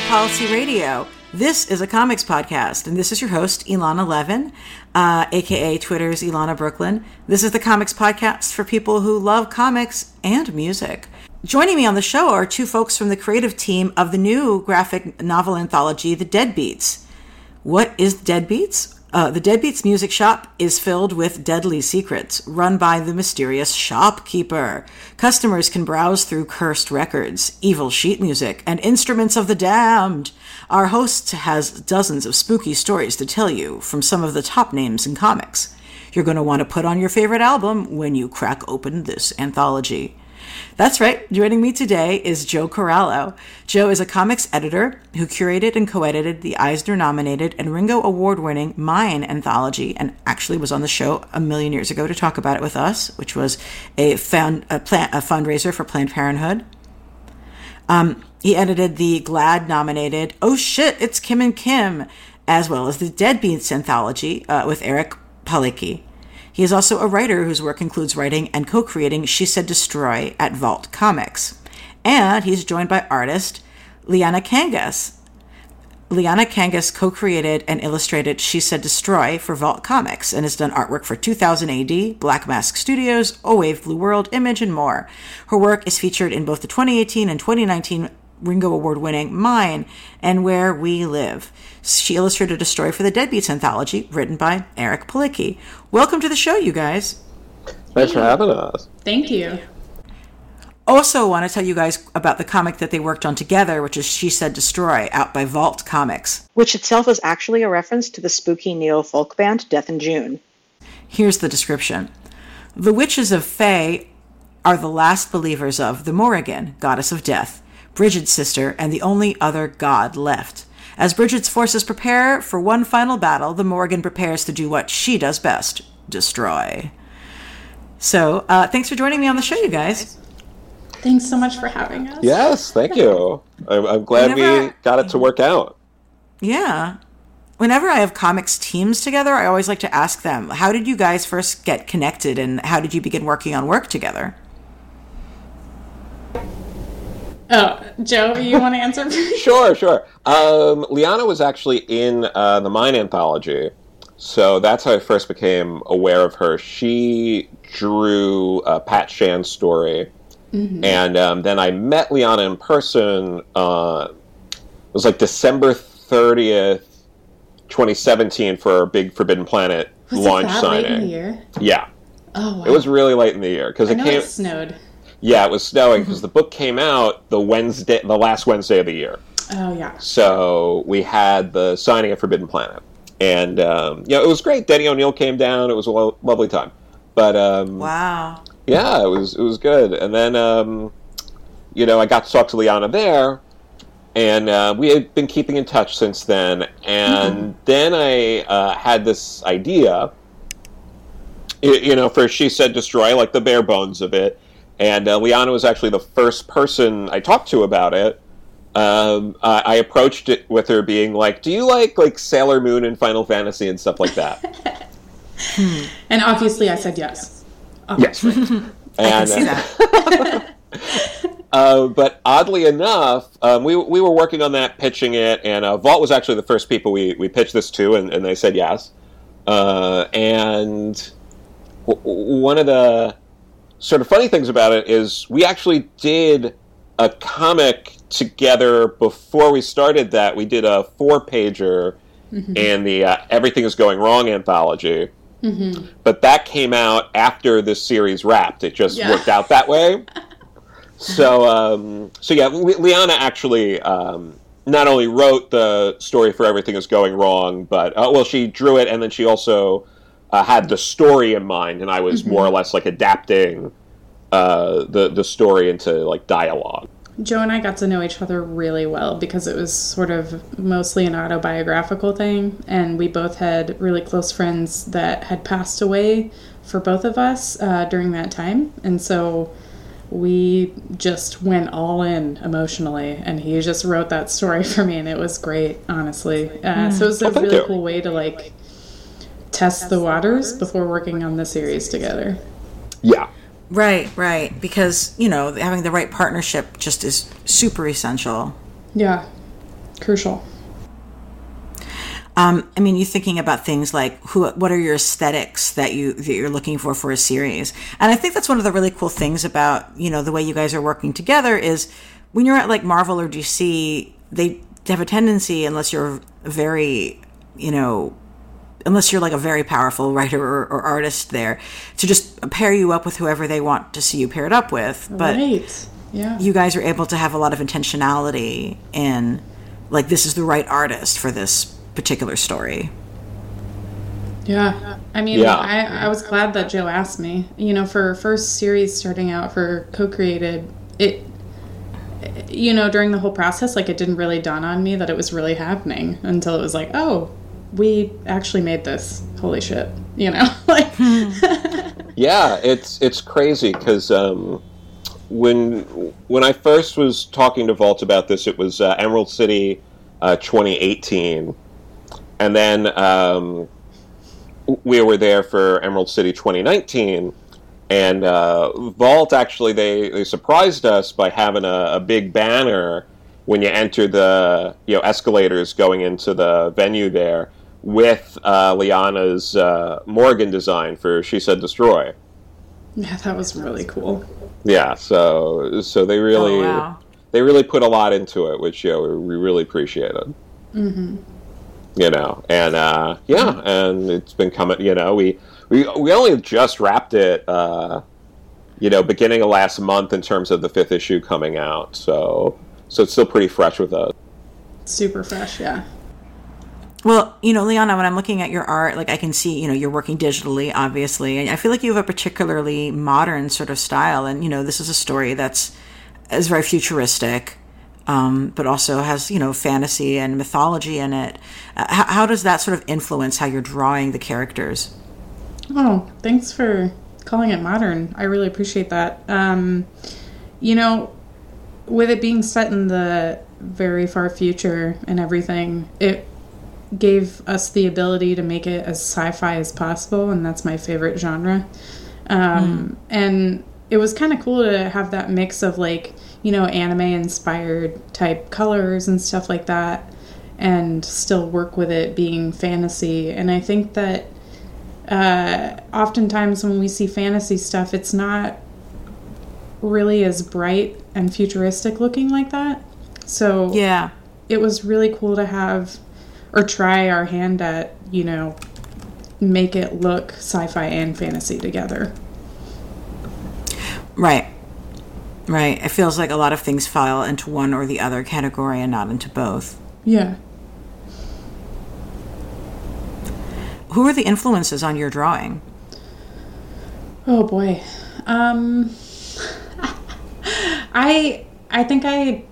Policy Radio. This is a comics podcast, and this is your host, Elana Levin, uh, aka Twitter's Elana Brooklyn. This is the comics podcast for people who love comics and music. Joining me on the show are two folks from the creative team of the new graphic novel anthology, The Deadbeats. What is Deadbeats? Uh, the Deadbeats Music Shop is filled with deadly secrets, run by the mysterious shopkeeper. Customers can browse through cursed records, evil sheet music, and instruments of the damned. Our host has dozens of spooky stories to tell you from some of the top names in comics. You're going to want to put on your favorite album when you crack open this anthology. That's right. Joining me today is Joe Corallo. Joe is a comics editor who curated and co-edited the Eisner nominated and Ringo award winning Mine anthology and actually was on the show a million years ago to talk about it with us, which was a, found, a, plan, a fundraiser for Planned Parenthood. Um, he edited the GLAAD nominated Oh Shit, It's Kim and Kim, as well as the Deadbeats anthology uh, with Eric Palicki. He is also a writer whose work includes writing and co creating She Said Destroy at Vault Comics. And he's joined by artist Liana Kangas. Liana Kangas co created and illustrated She Said Destroy for Vault Comics and has done artwork for 2000 AD, Black Mask Studios, A Wave Blue World, Image, and more. Her work is featured in both the 2018 and 2019 Ringo Award winning Mine and Where We Live. She illustrated a story for the Deadbeats anthology written by Eric Palicki. Welcome to the show, you guys. Thanks for having us. Thank you. Also, want to tell you guys about the comic that they worked on together, which is She Said Destroy, out by Vault Comics. Which itself is actually a reference to the spooky neo folk band Death in June. Here's the description The witches of Fey are the last believers of the Morrigan, goddess of death. Brigid's sister, and the only other god left. As Brigid's forces prepare for one final battle, the Morrigan prepares to do what she does best destroy. So, uh, thanks for joining me on the show, you guys. Thanks so much for having us. Yes, thank you. I'm, I'm glad Whenever- we got it to work out. Yeah. Whenever I have comics teams together, I always like to ask them, how did you guys first get connected and how did you begin working on work together? Oh, Joe, you want to answer? Sure, sure. Um, Liana was actually in uh, the Mine anthology, so that's how I first became aware of her. She drew uh, Pat Shand's story, and um, then I met Liana in person. Uh, it was like December thirtieth, twenty seventeen, for our big Forbidden Planet Was launch signing. late in the year? Yeah, Oh, wow. it was really late in the year because it came. it snowed. Yeah, it was snowing because the book came out the Wednesday, the last Wednesday of the year. Oh, yeah. So we had the signing of Forbidden Planet, and um, you know it was great. Denny O'Neil came down; it was a lo- lovely time. But um, Wow. yeah, it was it was good. And then um, you know I got to talk to Liana there, and uh, we had been keeping in touch since then. And then I uh, had this idea, you know, for she said destroy like the bare bones of it. And uh, Liana was actually the first person I talked to about it. Um, I, I approached it with her being like, "Do you like like Sailor Moon and Final Fantasy and stuff like that?" And obviously, I said yes. yes, right. I can And, see that. Uh, but oddly enough, um, we, we were working on that, pitching it, and uh, Vault was actually the first people we, we pitched this to, and, and they said yes. Uh, and w- w- one of the sort of funny things about it is we actually did a comic together before we started that. We did a four pager in the uh, Everything is Going Wrong anthology. But that came out after this series wrapped. It just Yeah. worked out that way. So, um, so yeah, Le- Liana actually um, not only wrote the story for Everything Is Going Wrong, but uh, well, she drew it, and then she also uh, had the story in mind, and I was more or less like adapting uh, the the story into like dialogue. Joe and I got to know each other really well because it was sort of mostly an autobiographical thing, and we both had really close friends that had passed away for both of us uh, during that time, and so we just went all in emotionally, and he just wrote that story for me, and it was great, honestly. Uh, so it was a Oh, really you. cool way to like test the waters before working on the series together. Yeah, Right, right. Because, you know, having the right partnership just is super essential. Yeah, crucial. Um, I mean, you're thinking about things like who, what are your aesthetics that you that you're looking for for a series, and I think that's one of the really cool things about you know the way you guys are working together is when you're at like Marvel or DC, they have a tendency, unless you're very, you know, unless you're like a very powerful writer or, or artist there, to just pair you up with whoever they want to see you paired up with. But right. Yeah. you guys are able to have a lot of intentionality in like this is the right artist for this particular story. Yeah. I mean, Yeah. I, I was glad that Joe asked me. You know, for first series starting out for co created, it, you know, during the whole process, like it didn't really dawn on me that it was really happening until it was like, oh, we actually made this. Holy shit. You know, like, Yeah, it's it's crazy because um, when when I first was talking to Vault about this, it was uh, Emerald City uh, 2018, and then um, we were there for Emerald City 2019. And uh, Vault actually they, they surprised us by having a, a big banner when you enter the you know escalators going into the venue there with uh, Liana's uh, Morrigan design for She Said Destroy. yeah, that was really cool. Yeah, so so they really Oh, wow. they really put a lot into it, which you know, we really appreciated. Mm-hmm. You know, and uh, yeah, and it's been coming. You know, we we we only just wrapped it. Uh, you know, beginning of last month in terms of the fifth issue coming out. So so it's still pretty fresh with us. Super fresh. Yeah. Well, you know, Liana, when I'm looking at your art, like I can see, you know, you're working digitally, obviously, and I feel like you have a particularly modern sort of style. And you know, this is a story that's is very futuristic, um, but also has you know fantasy and mythology in it. Uh, how, how does that sort of influence how you're drawing the characters? Oh, thanks for calling it modern. I really appreciate that. Um, you know, with it being set in the very far future and everything, it gave us the ability to make it as sci-fi as possible, and that's my favorite genre. Um, And it was kind of cool to have that mix of like you know anime-inspired type colors and stuff like that, and still work with it being fantasy. And I think that uh, oftentimes when we see fantasy stuff, it's not really as bright and futuristic looking like that. So Yeah, it was really cool to have or try our hand at, you know, make it look sci-fi and fantasy together. right, right. It feels like a lot of things fall into one or the other category and not into both. Yeah. Who are the influences on your drawing? Oh boy. Um I I think I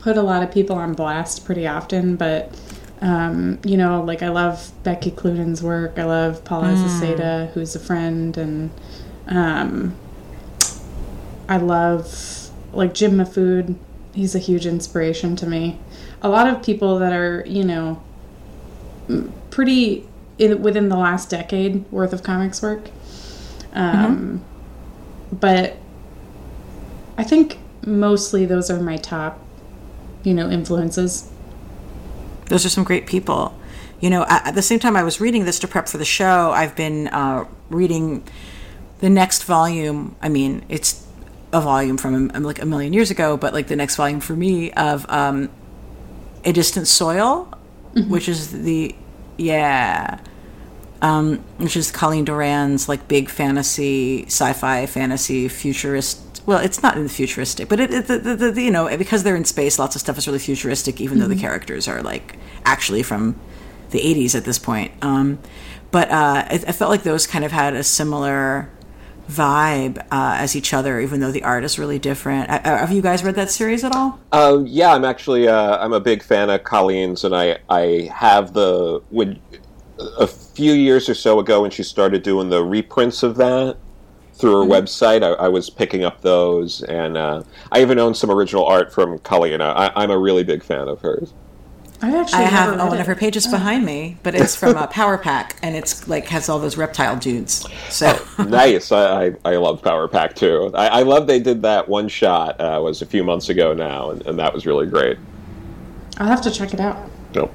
put a lot of people on blast pretty often, but um, you know, like I love Becky Cloonan's work. I love Paula Zaceta, who's a friend, and um, I love like Jim Mahfood. He's a huge inspiration to me. A lot of people that are, you know, pretty in, within the last decade worth of comics work. Um, But I think mostly those are my top, you know, influences. Those are some great people. You know, at, at the same time I was reading this to prep for the show, I've been uh, reading the next volume. I mean, it's a volume from um, like a million years ago, but like the next volume for me of um, A Distant Soil, which is the, yeah, um, which is Colleen Doran's like big fantasy, sci-fi, fantasy, futurist. Well, it's not in the futuristic, but it, it the, the, the, you know because they're in space, lots of stuff is really futuristic, even though the characters are like actually from the '80s at this point. Um, but uh, I, I felt like those kind of had a similar vibe uh, as each other, even though the art is really different. Uh, have you guys read that series at all? Uh, yeah, I'm actually uh, I'm a big fan of Colleen's, and I I have the when a few years or so ago when she started doing the reprints of that through her website, I, I was picking up those, and uh, I even own some original art from Colleen. I, I'm a really big fan of hers. I actually I have never read one it. of her pages behind me, but it's from a Power Pack, and it's like has all those reptile dudes. So nice. I, I, I love Power Pack too. I, I love they did that one shot uh, was a few months ago now, and, and that was really great. I'll have to check it out. Nope.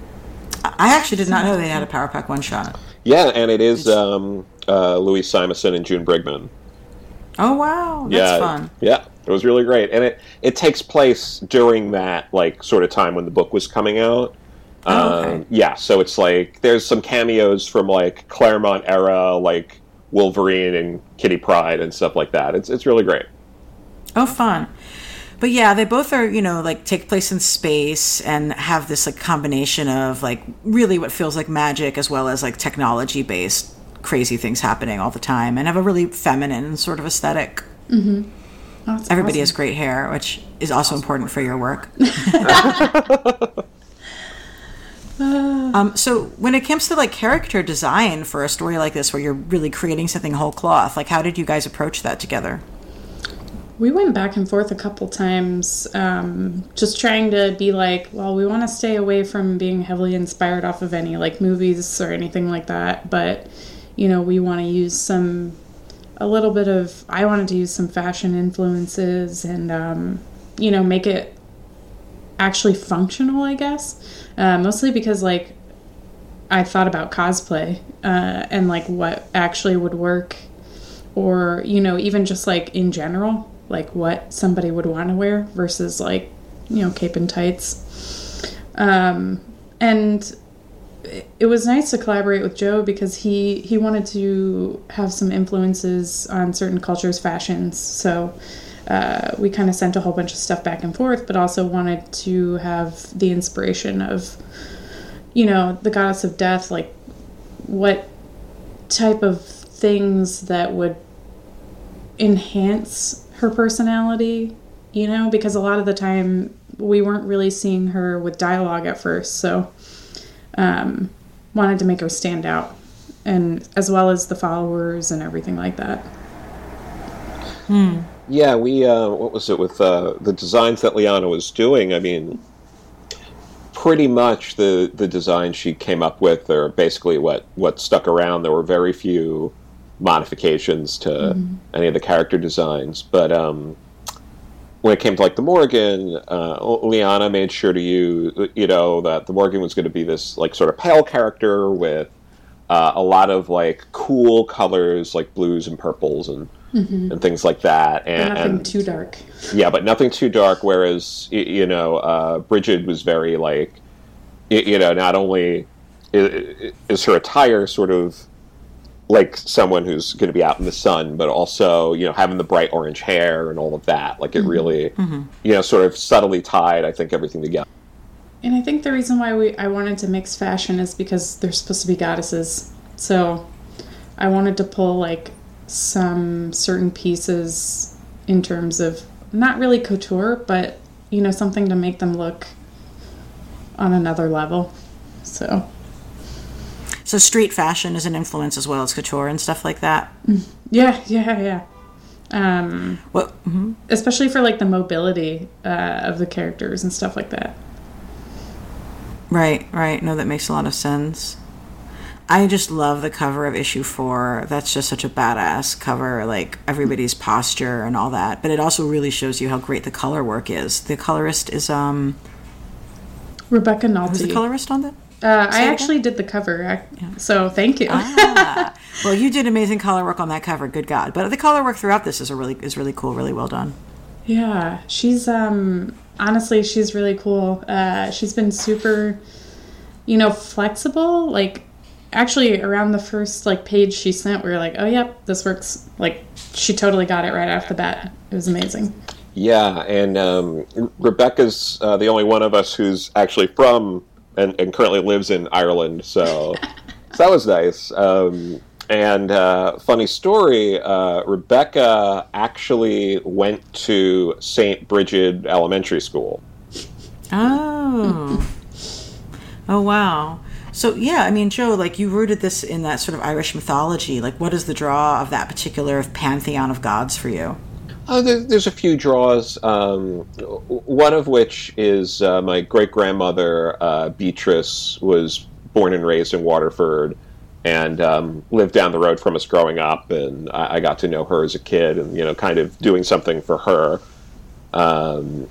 I actually did not know they had a Power Pack one shot. Yeah, and it is um, uh, Louise Simonson and June Brigman. Oh wow, that's yeah, fun. Yeah, it was really great, and it it takes place during that like sort of time when the book was coming out. Oh, okay. Um, yeah, so it's like there's some cameos from like Claremont era, like Wolverine and Kitty Pryde and stuff like that. It's it's really great. Oh, fun. But yeah, they both are, you know, like take place in space and have this like combination of like really what feels like magic as well as like technology based crazy things happening all the time and have a really feminine sort of aesthetic. Oh, that's Everybody has great hair, which is also important for your work. um, so when it comes to like character design for a story like this where you're really creating something whole cloth, like how did you guys approach that together? We went back and forth a couple times, um, just trying to be like, well, we want to stay away from being heavily inspired off of any like movies or anything like that, but you know, we want to use some, a little bit of, I wanted to use some fashion influences and, um, you know, make it actually functional, I guess. Uh, mostly because like I thought about cosplay uh, and like what actually would work or you know even just like in general like what somebody would want to wear versus like you know cape and tights um, and it- was nice to collaborate with joe because he he wanted to have some influences on certain cultures fashions. So uh, we kind of sent a whole bunch of stuff back and forth but also wanted to have the inspiration of you know the goddess of death like what type of things that would enhance her personality, you know, because a lot of the time we weren't really seeing her with dialogue at first, so um, wanted to make her stand out, and as well as the followers and everything like that. Yeah, we uh, what was it with uh, the designs that Liana was doing? I mean, pretty much the the designs she came up with are basically what what stuck around. There were very few modifications to any of the character designs, but um, when it came to like the Morrigan, uh, Liana made sure to you, you know that the Morrigan was going to be this like sort of pale character with uh, a lot of like cool colors like blues and purples and and things like that and, Nothing too dark. yeah, but nothing too dark. Whereas you know, uh, Brigid was very like, you know, not only is her attire sort of like someone who's going to be out in the sun, but also you know having the bright orange hair and all of that. Like it mm-hmm. really, mm-hmm. you know, sort of subtly tied. I think everything together. And I think the reason why we I wanted to mix fashion is because they're supposed to be goddesses. So I wanted to pull like some certain pieces in terms of not really couture, but you know, something to make them look on another level. So So street fashion is an influence as well as couture and stuff like that. yeah, yeah, yeah. Um, What? mhm. especially for like the mobility uh, of the characters and stuff like that. Right, right. No, that makes a lot of sense. I just love the cover of issue four. That's just such a badass cover, like everybody's posture and all that. But it also really shows you how great the color work is. The colorist is um Rebecca who's the colorist on that? Uh, I actually did the cover, I, so thank you. Ah. well, you did amazing color work on that cover. Good God! But the color work throughout this is a really is really cool, really well done. Yeah, she's um honestly she's really cool. Uh she's been super you know, flexible. Like actually around the first like page she sent, we were like, "Oh, yep, this works." Like she totally got it right off the bat. It was amazing. Yeah, and um, Rebecca's uh, the only one of us who's actually from and, and currently lives in Ireland, so, so that was nice. Um, and uh, funny story, uh, Rebecca actually went to St. Bridget Elementary School. Oh. oh wow. So yeah, I mean, Joe, like you rooted this in that sort of Irish mythology. Like, what is the draw of that particular pantheon of gods for you? Uh, there, there's a few draws. Um, one of which is uh, my great grandmother uh, Beatrice was born and raised in Waterford, and um, lived down the road from us growing up. And I, I got to know her as a kid, and you know, kind of doing something for her. Um,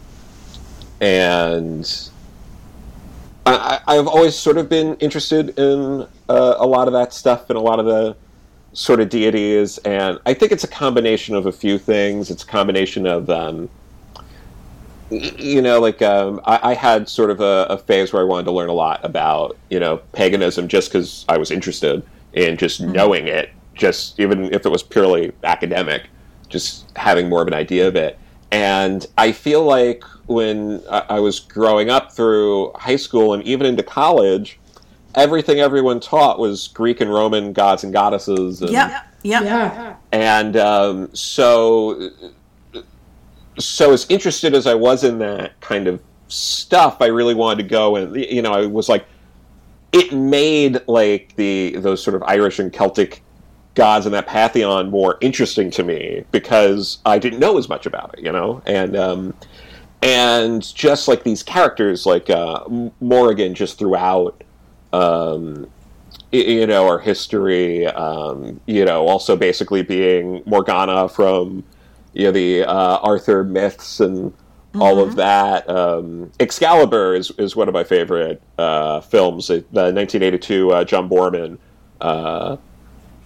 and I, I've always sort of been interested in uh, a lot of that stuff and a lot of the sort of deities, and I think it's a combination of a few things. It's a combination of, um, you know, like um, I, I had sort of a, a phase where I wanted to learn a lot about, you know, paganism just because I was interested in just knowing it, just even if it was purely academic, just having more of an idea of it. And I feel like when I I was growing up through high school and even into college, everything everyone taught was Greek and Roman gods and goddesses. And, Yep. Yep. Yeah. and um, so so as interested as I was in that kind of stuff, I really wanted to go and you know I was like, it made like the those sort of Irish and Celtic gods in that pantheon more interesting to me because I didn't know as much about it, you know, and um, and just like these characters like uh, Morrigan just throughout um, you know our history um, you know also basically being Morgana from you know the uh, Arthur myths and all of that. Um, Excalibur is, is one of my favorite uh, films the 1982 uh, John Boorman uh,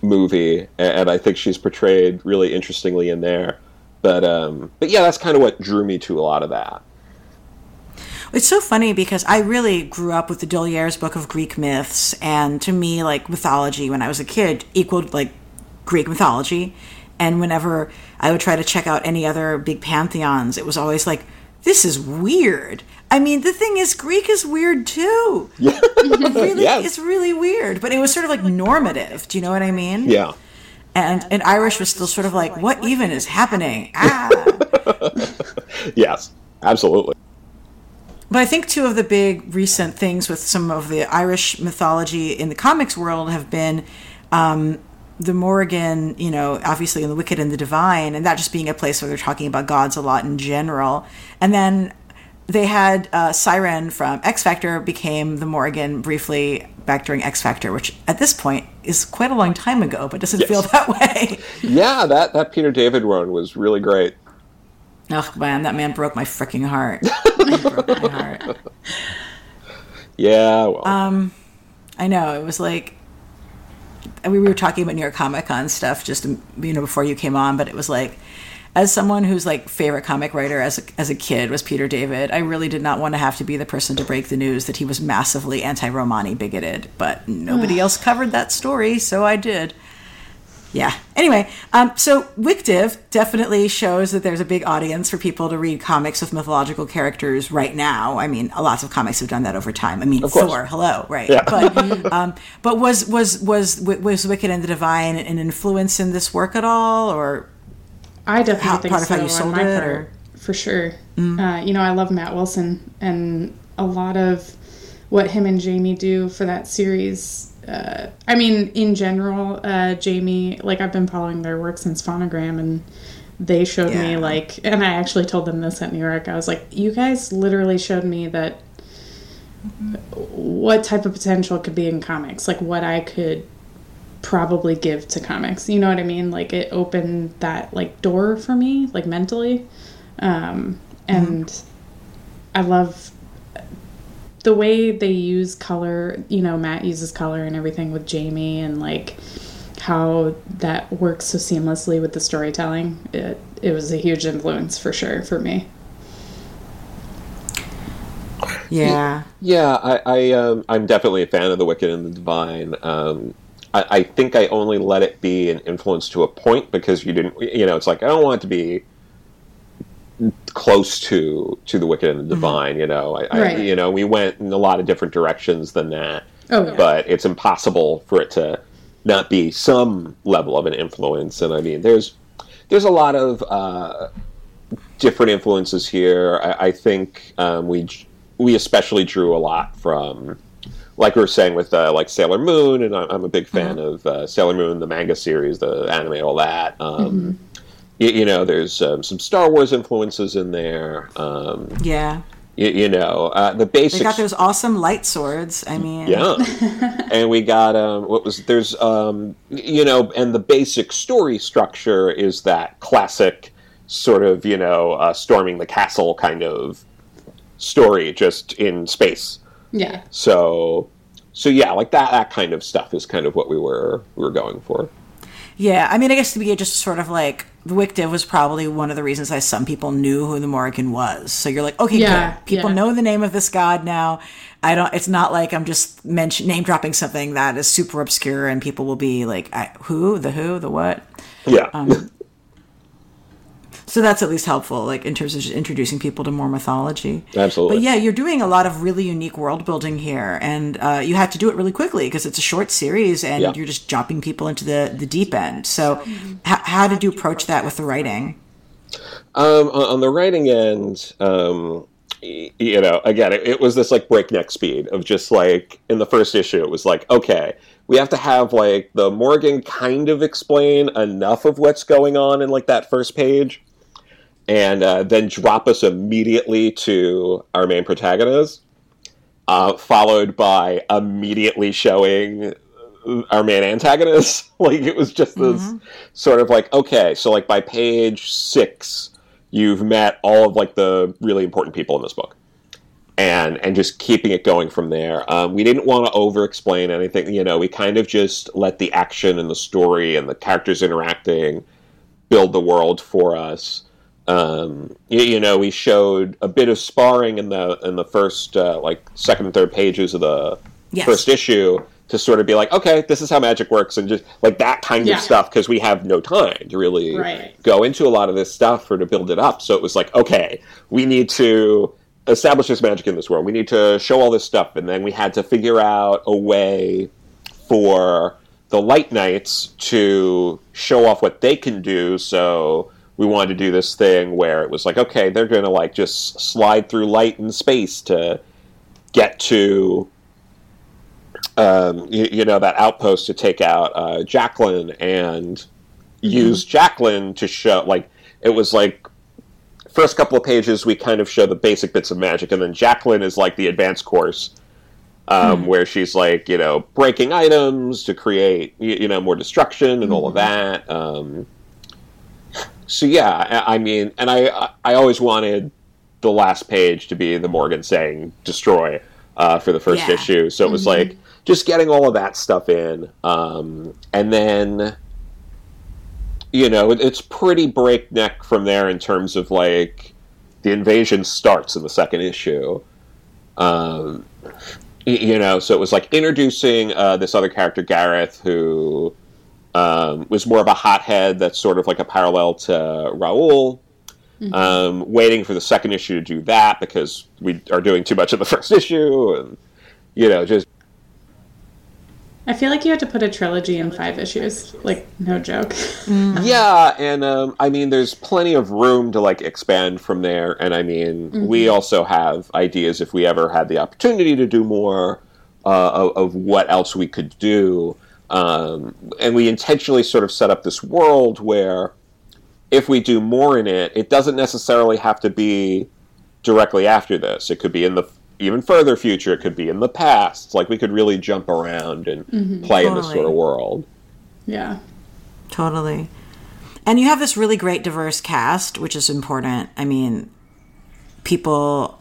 movie and I think she's portrayed really interestingly in there. But um, but yeah that's kind of what drew me to a lot of that It's so funny because I really grew up with the D'Aulaire's book of Greek myths, and to me, like mythology when I was a kid equaled like Greek mythology. And whenever I would try to check out any other big pantheons, it was always like, this is weird. I mean, the thing is, Greek is weird too. Yeah. really, Yes. It's really weird, but it was sort of like normative. Do you know what I mean? yeah And and Irish was still sort of like, what even is happening? Ah. yes absolutely But I think two of the big recent things with some of the Irish mythology in the comics world have been um, the Morrigan, you know, obviously in the Wicked and the Divine, and that just being a place where they're talking about gods a lot in general. And then they had uh, Siryn from X Factor became the Morrigan briefly back during X Factor, which at this point is quite a long time ago, but doesn't feel that way. Yeah, that, that Peter David run was really great. Oh man, that man broke my freaking heart. My heart. Yeah, well, Um, I know it was like we were talking about New York Comic Con stuff just you know before you came on, but it was like as someone whose like favorite comic writer as a, as a kid was Peter David, I really did not want to have to be the person to break the news that he was massively anti-Romani bigoted, but nobody else covered that story, so I did. Yeah. Anyway, um, so WicDiv definitely shows that there's a big audience for people to read comics with mythological characters right now. I mean, lots of comics have done that over time. I mean, course. Thor, hello, right? Yeah. But um, but was was was was Wicked and the Divine an influence in this work at all, or I definitely How- think part of how you on sold my it, part, or- for sure. Uh, you know, I love Matt Wilson, and a lot of what him and Jamie do for that series. Uh, I mean, in general, uh, Jamie, like I've been following their work since Phonogram, and they showed me like, and I actually told them this at New York. I was like, you guys literally showed me that what type of potential could be in comics, like what I could probably give to comics. You know what I mean? Like it opened that like door for me, like mentally. Um, and I love the way they use color. You know, Matt uses color and everything with Jamie, and like how that works so seamlessly with the storytelling. It it was a huge influence for sure for me. yeah, yeah, I, I um, I'm definitely a fan of the Wicked and the Divine. Um, I, I think I only let it be an influence to a point because you didn't, you know, it's like I don't want it to be close to to the Wicked and the Divine. You know, I, Right. I you know we went in a lot of different directions than that. Oh, yeah. but it's impossible for it to not be some level of an influence. And I mean, there's there's a lot of uh, different influences here. I, I think um, we we especially drew a lot from, like we were saying with uh, like Sailor Moon, and I'm, I'm a big fan of uh, Sailor Moon, the manga series, the anime, all that. Um, y- you, know, there's um, some Star Wars influences in there. Um, yeah. you, you know, uh, the basic. They got those awesome light swords. I mean, Yeah, and we got um, what was there's um, you know, and the basic story structure is that classic sort of you know uh, storming the castle kind of story, just in space. Yeah. So, so yeah, like that that kind of stuff is kind of what we were we were going for. Yeah, I mean, I guess to be just sort of like the WicDiv was probably one of the reasons why some people knew who the Morrigan was. So you're like, okay, Yeah, good. People yeah. know the name of this god now. I don't. It's not like I'm just mention name dropping something that is super obscure and people will be like, I, who, the who, the what. Yeah. Um, So that's at least helpful, like in terms of just introducing people to more mythology. Absolutely. But yeah, you're doing a lot of really unique world building here, and uh, you had to do it really quickly because it's a short series, and Yeah. you're just jumping people into the the deep end. So, h- how did you approach that with the writing? Um, on, on the writing end, um, you know, again, it, it was this like breakneck speed of just like in the first issue, it was like, okay, we have to have like the Morrigan kind of explain enough of what's going on in like that first page, and uh, then drop us immediately to our main protagonist, uh, followed by immediately showing our main antagonist. like it was just this sort of like okay, so like by page six, you've met all of like the really important people in this book, and and just keeping it going from there. Um, we didn't want to over explain anything. You know, we kind of just let the action and the story and the characters interacting build the world for us. Um, you, you know, we showed a bit of sparring in the in the first uh, like second and third pages of the Yes. first issue to sort of be like, okay, this is how magic works, and just like that kind Yeah. of stuff because we have no time to really Right. go into a lot of this stuff or to build it up. So it was like, okay, we need to establish this magic in this world. We need to show all this stuff, and then we had to figure out a way for the Light Knights to show off what they can do. So we wanted to do this thing where it was like, okay, they're going to like just slide through light and space to get to um, you, you know that outpost to take out uh, Jacqueline and use Jacqueline to show like it was like first couple of pages we kind of show the basic bits of magic and then Jacqueline is like the advanced course um, where she's like you know breaking items to create you, you know more destruction and all of that um, so yeah I, I mean and I I- always wanted the last page to be the Morrigan saying destroy uh, for the first Yeah. issue. So it was like just getting all of that stuff in, um, and then you know it, it's pretty breakneck from there in terms of like the invasion starts in the second issue. Um, you know, so it was like introducing uh, this other character, Gareth, who um, was more of a hothead that's sort of like a parallel to Raul. Um, waiting for the second issue to do that because we are doing too much in the first issue, and you know, just I feel like you had to put a trilogy in five issues. Like, no joke. yeah, and um, I mean, there's plenty of room to like expand from there, and I mean, we also have ideas if we ever had the opportunity to do more uh, of, of what else we could do, um, and we intentionally sort of set up this world where if we do more in it, it doesn't necessarily have to be directly after this. It could be in the even further future. It could be in the past. Like we could really jump around and play in this sort of world. yeah. Totally. And you have this really great diverse cast, which is important. I mean, people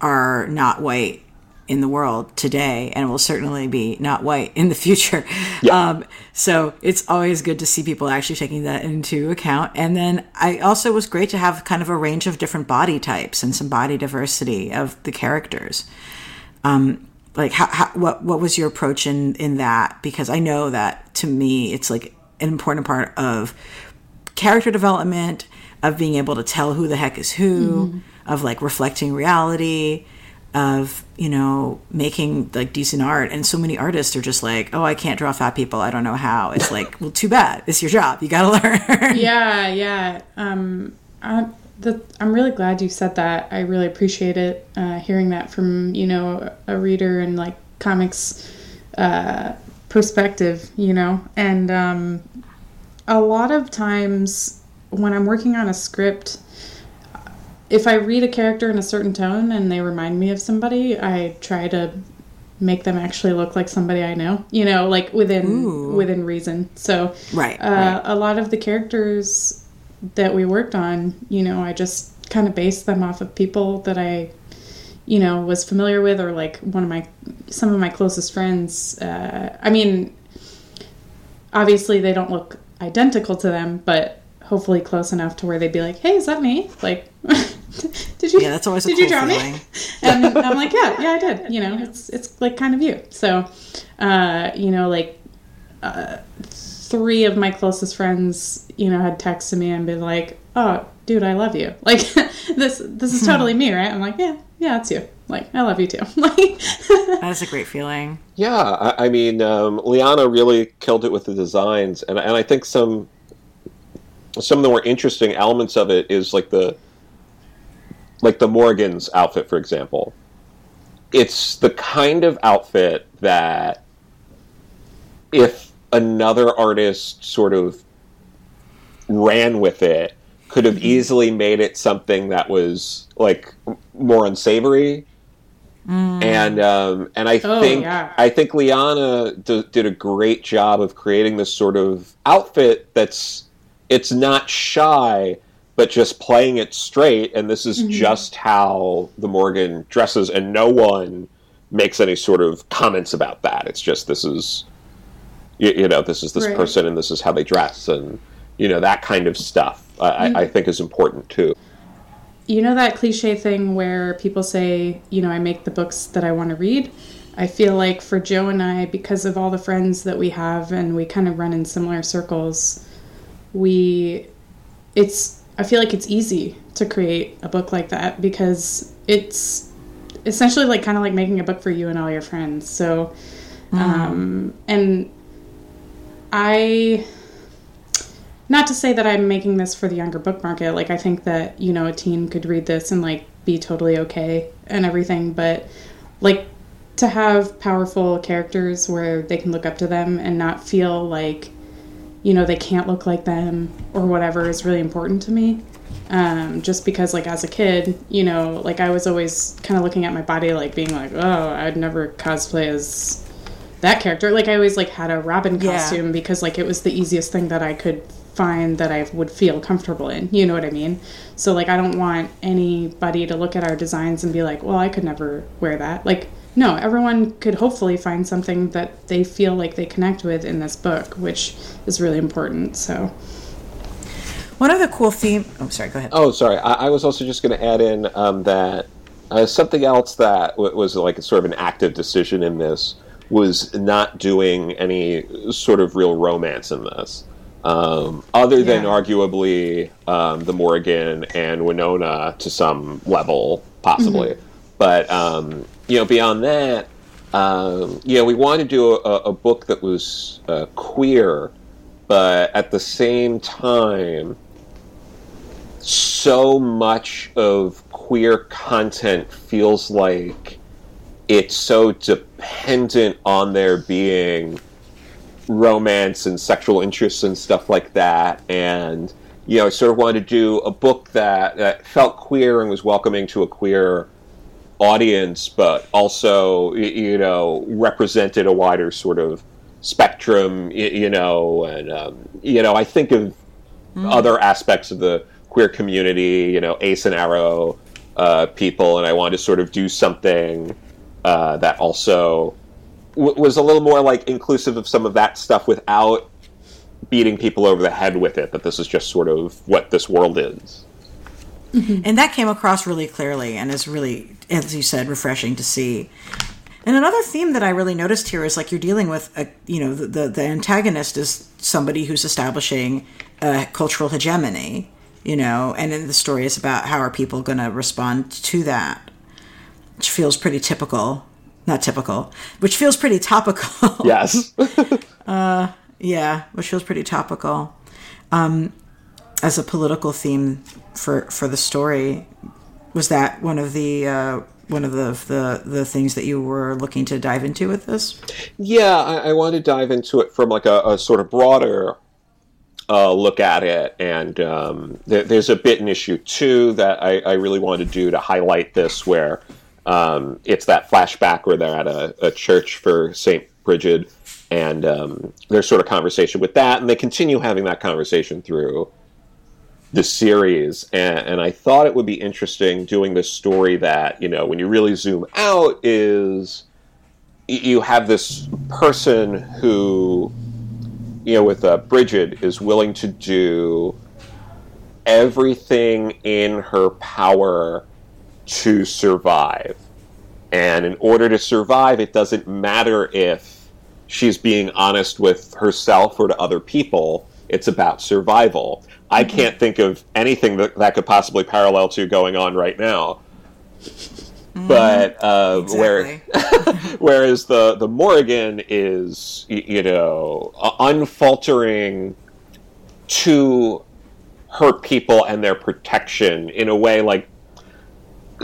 are not white in the world today and will certainly be not white in the future. Yeah. Um, so it's always good to see people actually taking that into account. And then I also was great to have kind of a range of different body types and some body diversity of the characters. Um, like how, how what what was your approach in in that? Because I know that to me it's like an important part of character development, of being able to tell who the heck is who, of like reflecting reality, of you know making like decent art. And so many artists are just like, oh, I can't draw fat people. I don't know how. It's like, well, too bad. It's your job. You got to learn. Yeah, yeah. Um, I, the, I'm really glad you said that. I really appreciate it. Uh, hearing that from you know a reader and like comics uh, perspective, you know. And um, a lot of times when I'm working on a script, if I read a character in a certain tone and they remind me of somebody, I try to make them actually look like somebody I know. You know, like within within reason. So Right, uh, a lot of the characters that we worked on, you know, I just kind of based them off of people that I, you know, was familiar with, or like one of my some of my closest friends. Uh, I mean, obviously they don't look identical to them, but hopefully close enough to where they'd be like, "Hey, is that me?" Like, did you? Yeah, that's always a did cool you draw feeling. me? And I'm like, "Yeah, yeah, I did." You know, it's it's like kind of you. So, uh, you know, like uh, three of my closest friends, you know, had texted me and been like, "Oh, dude, I love you." Like this this is totally me, right? I'm like, "Yeah, yeah, it's you." Like, I love you too. Like, That's a great feeling. Yeah, I, I mean, um, Liana really killed it with the designs, and and I think some some of the more interesting elements of it is like the like the Morrigan's outfit, for example. It's the kind of outfit that if another artist sort of ran with it, could have easily made it something that was like more unsavory. And um, and I Oh, think yeah. I think Liana d- did a great job of creating this sort of outfit that's it's not shy, but just playing it straight. And this is mm-hmm. just how the Morrigan dresses, and no one makes any sort of comments about that. It's just this is you, you know this is this Right. person, and this is how they dress, and you know that kind of stuff. I, I, mm-hmm. I think is important too. you know that cliche thing where people say, you know, I make the books that I want to read. I feel like for Joe and I, because of all the friends that we have and we kind of run in similar circles, we, it's, I feel like it's easy to create a book like that because it's essentially like kind of like making a book for you and all your friends. So, um, and I, not to say that I'm making this for the younger book market. Like I think that you know a teen could read this and like be totally okay and everything, but like to have powerful characters where they can look up to them and not feel like you know they can't look like them or whatever is really important to me. Um, just because like as a kid, you know, like I was always kind of looking at my body like being like, oh, I'd never cosplay as that character. Like I always like had a Robin Yeah. costume because like it was the easiest thing that I could find that I would feel comfortable in. You know what I mean? So like I don't want anybody to look at our designs and be like, "Well, I could never wear that." Like no, everyone could hopefully find something that they feel like they connect with in this book, which is really important. So One of the cool theme. Oh, sorry. Go ahead. Oh, sorry. I, I was also just going to add in um, that uh, something else that w- was like a sort of an active decision in this was not doing any sort of real romance in this. Um, other than Yeah. arguably um, the Morrigan and Winona to some level, possibly. But, um, you know, beyond that, um, you know, we wanted to do a, a book that was uh, queer, but at the same time, so much of queer content feels like it's so dependent on there being romance and sexual interests and stuff like that. And you know i sort of wanted to do a book that, that felt queer and was welcoming to a queer audience but also you know represented a wider sort of spectrum you know and um, you know i think of other aspects of the queer community, you know, Ace and Aro uh, people, and I wanted to sort of do something uh, that also w- was a little more like inclusive of some of that stuff without beating people over the head with it. That this is just sort of what this world is. And that came across really clearly and is really as you said refreshing to see and another theme that i really noticed here is like you're dealing with a you know the the, the antagonist is somebody who's establishing a cultural hegemony you know and then the story is about how are people going to respond to that which feels pretty typical not typical which feels pretty topical Yes. uh, Yeah, which feels pretty topical. Um, as a political theme for for the story, was that one of the uh, one of the, the the things that you were looking to dive into with this? Yeah, I, I want to dive into it from like a, a sort of broader uh, look at it, and um, there, there's a bit in issue two that I, I really want to do to highlight this, where um, it's that flashback where they're at a, a church for Saint Bridget, and um, there's sort of conversation with that, and they continue having that conversation through the series, and, and I thought it would be interesting doing this story that you know when you really zoom out is you have this person who you know with uh, Brigid is willing to do everything in her power to survive. And in order to survive, it doesn't matter if she's being honest with herself or to other people. It's about survival. I can't think of anything that that could possibly parallel to going on right now. But uh, where, whereas the the Morrigan is, you know, unfaltering to her people and their protection in a way like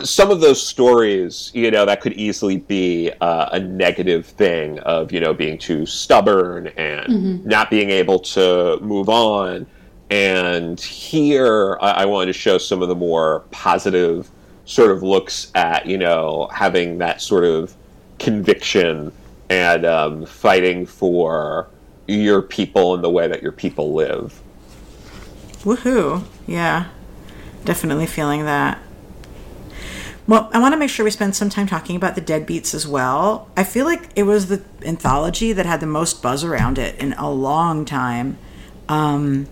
some of those stories, you know, that could easily be uh, a negative thing of, you know, being too stubborn and not being able to move on. And here, I, I wanted to show some of the more positive sort of looks at, you know, having that sort of conviction and um, fighting for your people and the way that your people live. Woohoo. Yeah. Definitely feeling that. Well, I want to make sure we spend some time talking about the Dead Beats as well. I feel like it was the anthology that had the most buzz around it in a long time. Um,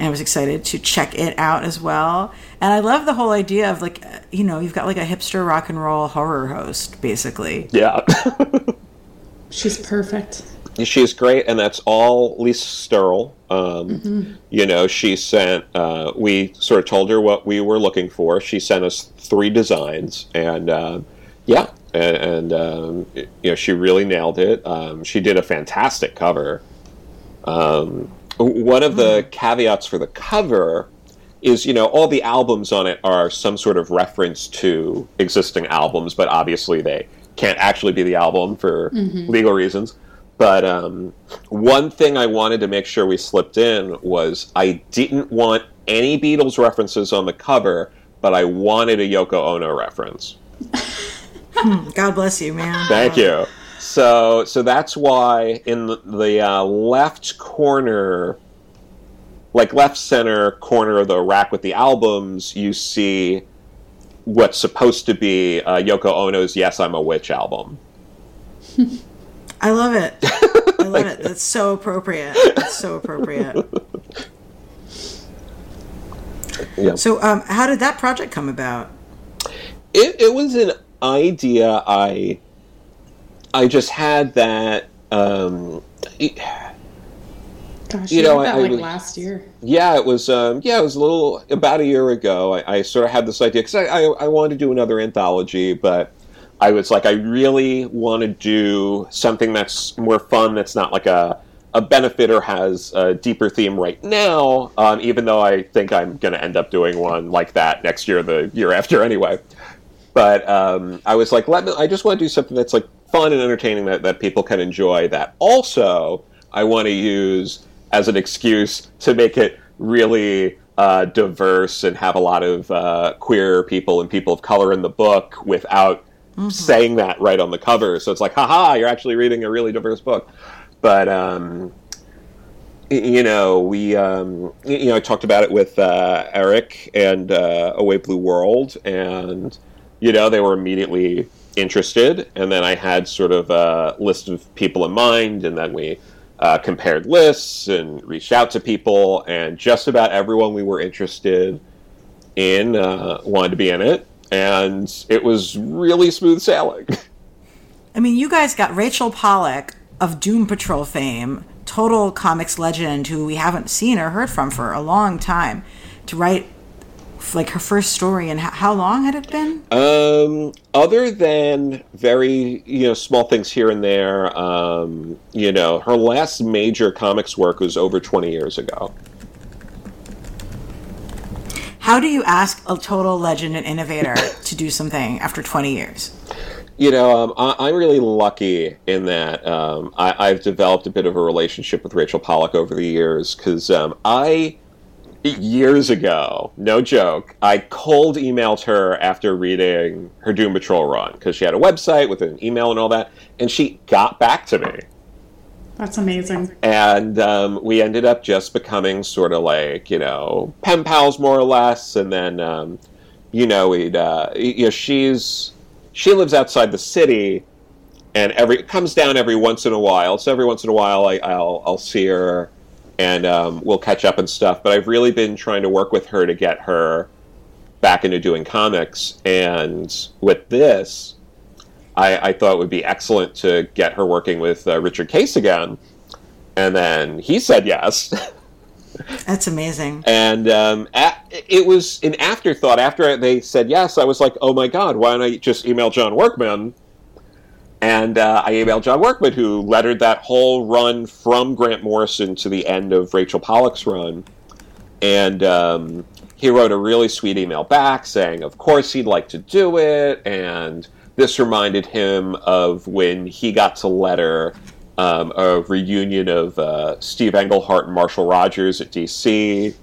and I was excited to check it out as well. And I love the whole idea of like, uh, you know, you've got like a hipster rock and roll horror host, basically. Yeah. She's perfect. She's great, and that's all Lisa Sterle. Um, You know, she sent. Uh, we sort of told her what we were looking for. She sent us three designs, and uh, yeah, and, and um, you know, she really nailed it. Um, she did a fantastic cover. Um, one of the hmm. caveats for the cover is, you know, all the albums on it are some sort of reference to existing albums, but obviously they can't actually be the album for mm-hmm. legal reasons. But um, one thing I wanted to make sure we slipped in was I didn't want any Beatles references on the cover, but I wanted a Yoko Ono reference. Hmm. God bless you, man. Thank you. So, so that's why in the, the uh, left corner, like left center corner of the rack with the albums, you see what's supposed to be uh, Yoko Ono's "Yes, I'm a Witch" album. I love it. I love it. That's so appropriate. That's so appropriate. Yeah. So, um, how did that project come about? it, it was an idea I I just had that um, it- Gosh, You know, I- that I like was- last year. yeah it was um, yeah it was a little about a year ago I, I sort of had this idea because I, I, I wanted to do another anthology but I was like I really want to do something that's more fun that's not like a a benefit or has a deeper theme right now um, even though I think I'm going to end up doing one like that next year the year after anyway but um, I was like, let me. I just want to do something that's like fun and entertaining that, that people can enjoy. That also I want to use as an excuse to make it really uh, diverse and have a lot of uh, queer people and people of color in the book without saying that right on the cover. So it's like, haha, you're actually reading a really diverse book. But um, you know, we um, you know I talked about it with uh, Eric and uh, A Wave Blue World, and you know they were immediately interested. And then I had sort of a list of people in mind, and then we uh, compared lists and reached out to people, and just about everyone we were interested in uh, wanted to be in it, and it was really smooth sailing. I mean, you guys got Rachel Pollack of Doom Patrol fame, total comics legend who we haven't seen or heard from for a long time, to write like her first story. And how, how long had it been? Um, other than very you know small things here and there, um, you know, her last major comics work was over twenty years ago. How do you ask a total legend and innovator to do something after 20 years? You know, um, I, I'm really lucky in that um, I, I've developed a bit of a relationship with Rachel Pollack over the years because um, I years ago, no joke, I cold emailed her after reading her Doom Patrol run because she had a website with an email and all that, and she got back to me. That's amazing. and um, we ended up just becoming sort of like you know pen pals more or less and then um, you know we'd uh, you know she's she lives outside the city and every it comes down every once in a while so every once in a while I, I'll I'll see her and um, we'll catch up and stuff but I've really been trying to work with her to get her back into doing comics and with this I, I thought it would be excellent to get her working with uh, Richard Case again and then he said yes. That's amazing. and um, a- it was an afterthought. After they said yes, I was like, "Oh my god, why don't I just email John Workman?" And uh, I emailed John Workman, who lettered that whole run from Grant Morrison to the end of Rachel Pollack's run, and um, he wrote a really sweet email back saying, "Of course he'd like to do it," and this reminded him of when he got to letter um, a reunion of uh, Steve Englehart and Marshall Rogers at DC.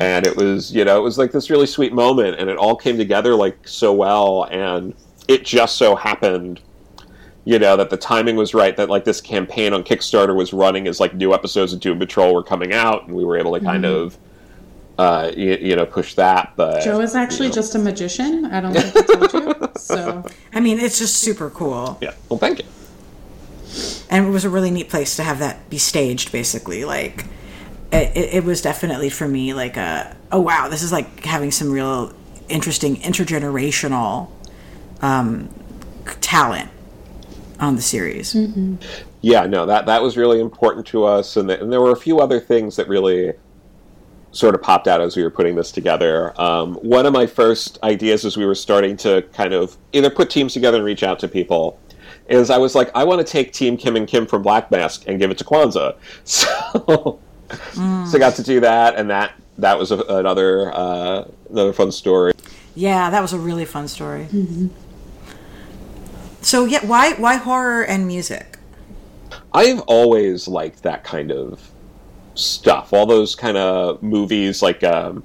And it was, you know, it was like this really sweet moment, and it all came together like so well. And it just so happened, you know, that the timing was right. That like this campaign on Kickstarter was running as like new episodes of Doom Patrol were coming out, and we were able to kind of, uh, you, you know, push that. But Joe is actually just a magician. I don't think I told you. So I mean, it's just super cool. yeah, well, thank you. and it was a really neat place to have that be staged basically like it, it it was definitely for me like a oh wow this is like having some real interesting intergenerational um, talent on the series Yeah, no, that that was really important to us, and, th- and there were a few other things that really sort of popped out as we were putting this together. Um, one of my first ideas as we were starting to kind of either put teams together and reach out to people is I was like, I want to take Team Kim and Kim from Black Mask and give it to Kwanzaa. So, so I got to do that, and that that was a, another uh, another fun story. yeah that was a really fun story so yeah why why horror and music I've always liked that kind of stuff. All those kind of movies, like um,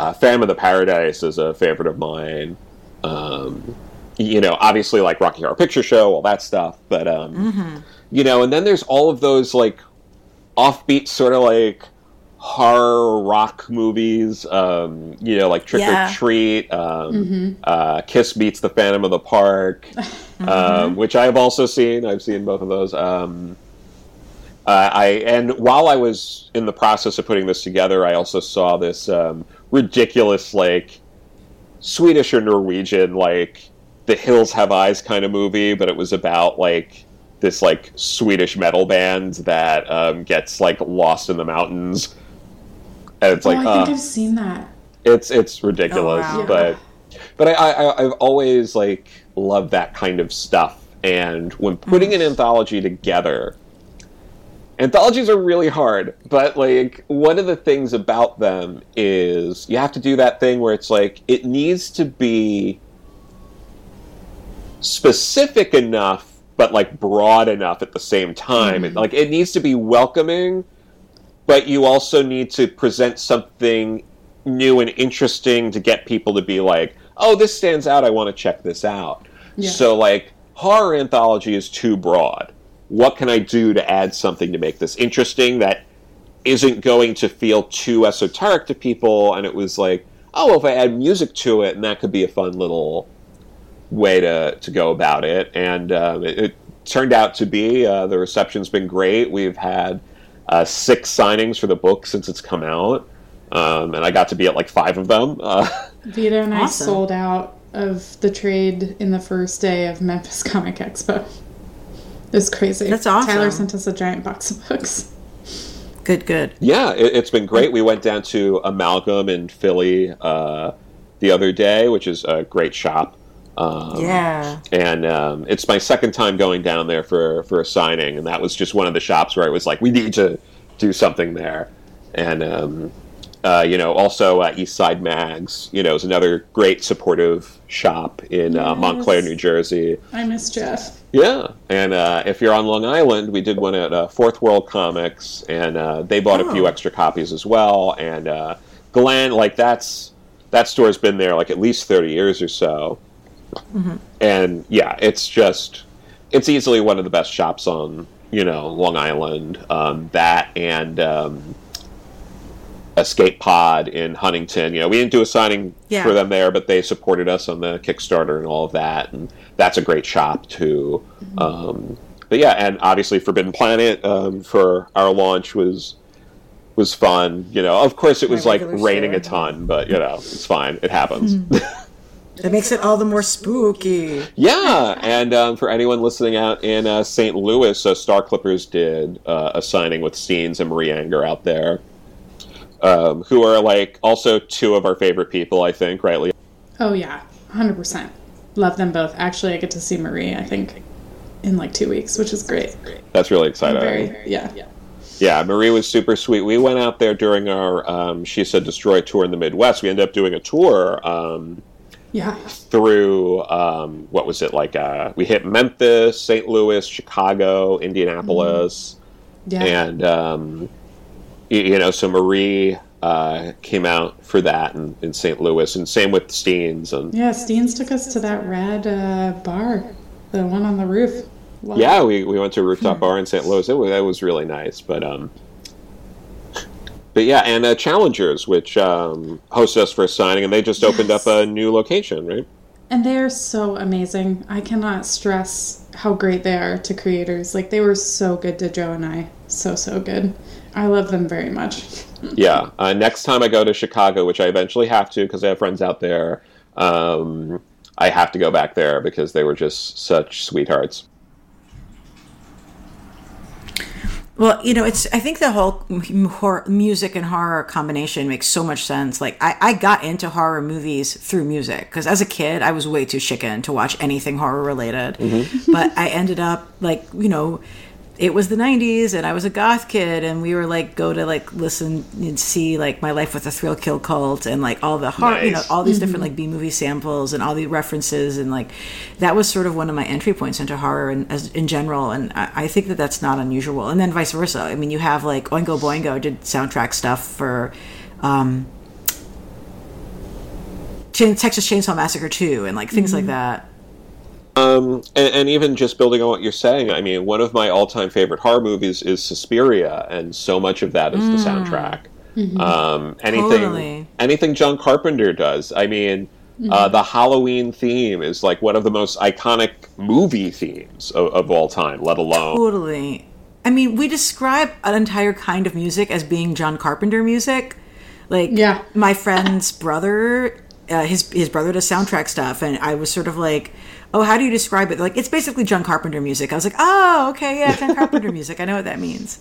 uh, Phantom of the Paradise, is a favorite of mine. Um, you know, obviously like Rocky Horror Picture Show, all that stuff. But um, you know, and then there's all of those like offbeat, sort of like horror rock movies. Um, you know, like Trick Yeah. or Treat, um, uh, Kiss meets the Phantom of the Park, um, which I have also seen. I've seen both of those. Um, uh, I and while I was in the process of putting this together, I also saw this um, ridiculous like Swedish or Norwegian like the Hills Have Eyes kind of movie, but it was about like this like Swedish metal band that um, gets like lost in the mountains, and it's oh, like I uh, think I've seen that. it's it's ridiculous, Oh, wow. but but I, I I've always like loved that kind of stuff, and when putting an anthology together, anthologies are really hard. But like one of the things about them is you have to do that thing where it's like it needs to be specific enough, but like broad enough at the same time. And, like it needs to be welcoming but you also need to present something new and interesting to get people to be like, "Oh, this stands out. I want to check this out." Yeah. So like horror anthology is too broad. What can I do to add something to make this interesting that isn't going to feel too esoteric to people? And it was like, "Oh, well, if I add music to it, and that could be a fun little way to to go about it." And um, it, it turned out to be uh, the reception's been great. We've had uh, six signings for the book since it's come out, um, and I got to be at like five of them. Uh, Vita and I sold out of the trade in the first day of Memphis Comic Expo. It was crazy. That's awesome. Tyler sent us a giant box of books. good good yeah, it, it's been great. We went down to Amalgam in Philly uh, the other day, which is a great shop. Um, yeah and um, it's my second time going down there for for a signing, and that was just one of the shops where I was like, we need to do something there, and um, uh, you know, also uh, East Side Mags, you know, is another great supportive shop in uh, Montclair, New Jersey. I miss Jeff. Yeah, and uh, if you're on Long Island, we did one at uh, Fourth World Comics, and uh, they bought a Oh. few extra copies as well. And uh, Glenn, like that's that store's been there like at least thirty years or so. And yeah, it's just it's easily one of the best shops on you know, Long Island. Um, that and um, Escape Pod in Huntington. You know, we didn't do a signing Yeah. for them there, but they supported us on the Kickstarter and all of that, and that's a great shop too. Um, but yeah, and obviously Forbidden Planet um, for our launch was was fun. You know, of course it was My like raining show. a ton, but you know, it's fine. It happens. That makes it all the more spooky. Yeah, and um, for anyone listening out in uh, St. Louis, uh, Star Clippers did uh, a signing with Steenz and Marie Enger out there, um, who are like also two of our favorite people, I think, rightly. Oh yeah, hundred percent. Love them both. Actually, I get to see Marie. I think in like two weeks, which is great. That's really exciting. Very yeah. Yeah, Marie was super sweet. We went out there during our um, She Said Destroy tour in the Midwest. We ended up doing a tour um, Yeah. through, um, what was it, like, uh, we hit Memphis, St. Louis, Chicago, Indianapolis. Yeah. and um, y- you know, so Marie uh, came out for that in, in St. Louis, and same with Steenz, and yeah, Steenz took us to that rad uh, bar, the one on the roof. Wow. yeah, we, we went to a rooftop bar in St. Louis. It was, that was really nice, but um, but yeah, and uh, Challengers, which um, hosted us for a signing, and they just opened up a new location, right? And they are so amazing. I cannot stress how great they are to creators. Like they were so good to Joe and I. So so good. I love them very much. Yeah. Uh, next time I go to Chicago, which I eventually have to because I have friends out there, um, I have to go back there because they were just such sweethearts. Well, you know, it's. I think the whole m- hor- music and horror combination makes so much sense. Like, I, I got into horror movies through music because as a kid, I was way too chicken to watch anything horror related. Mm-hmm. But I ended up like, you know, it was the '90s, and I was a goth kid, and we were like go to like listen and see like My Life with a Thrill Kill Kult and like all the horror, you know, all these different like B movie samples and all the references, and like that was sort of one of my entry points into horror and as in general. And I, I think that that's not unusual. And then vice versa. I mean, you have like Oingo Boingo did soundtrack stuff for. Um, Texas Chainsaw Massacre 2 and like things like that. Um, and, and even just building on what you're saying, I mean, one of my all-time favorite horror movies is Suspiria, and so much of that is the soundtrack. Um, anything, Totally. anything John Carpenter does. I mean, uh, the Halloween theme is like one of the most iconic movie themes of, of all time. Let alone, Totally. I mean, we describe an entire kind of music as being John Carpenter music. Like, Yeah. my friend's brother, uh, his his brother does soundtrack stuff, and I was sort of like, "Oh, how do you describe it?" Like, it's basically John Carpenter music. I was like, "Oh, okay, yeah, John Carpenter music. I know what that means."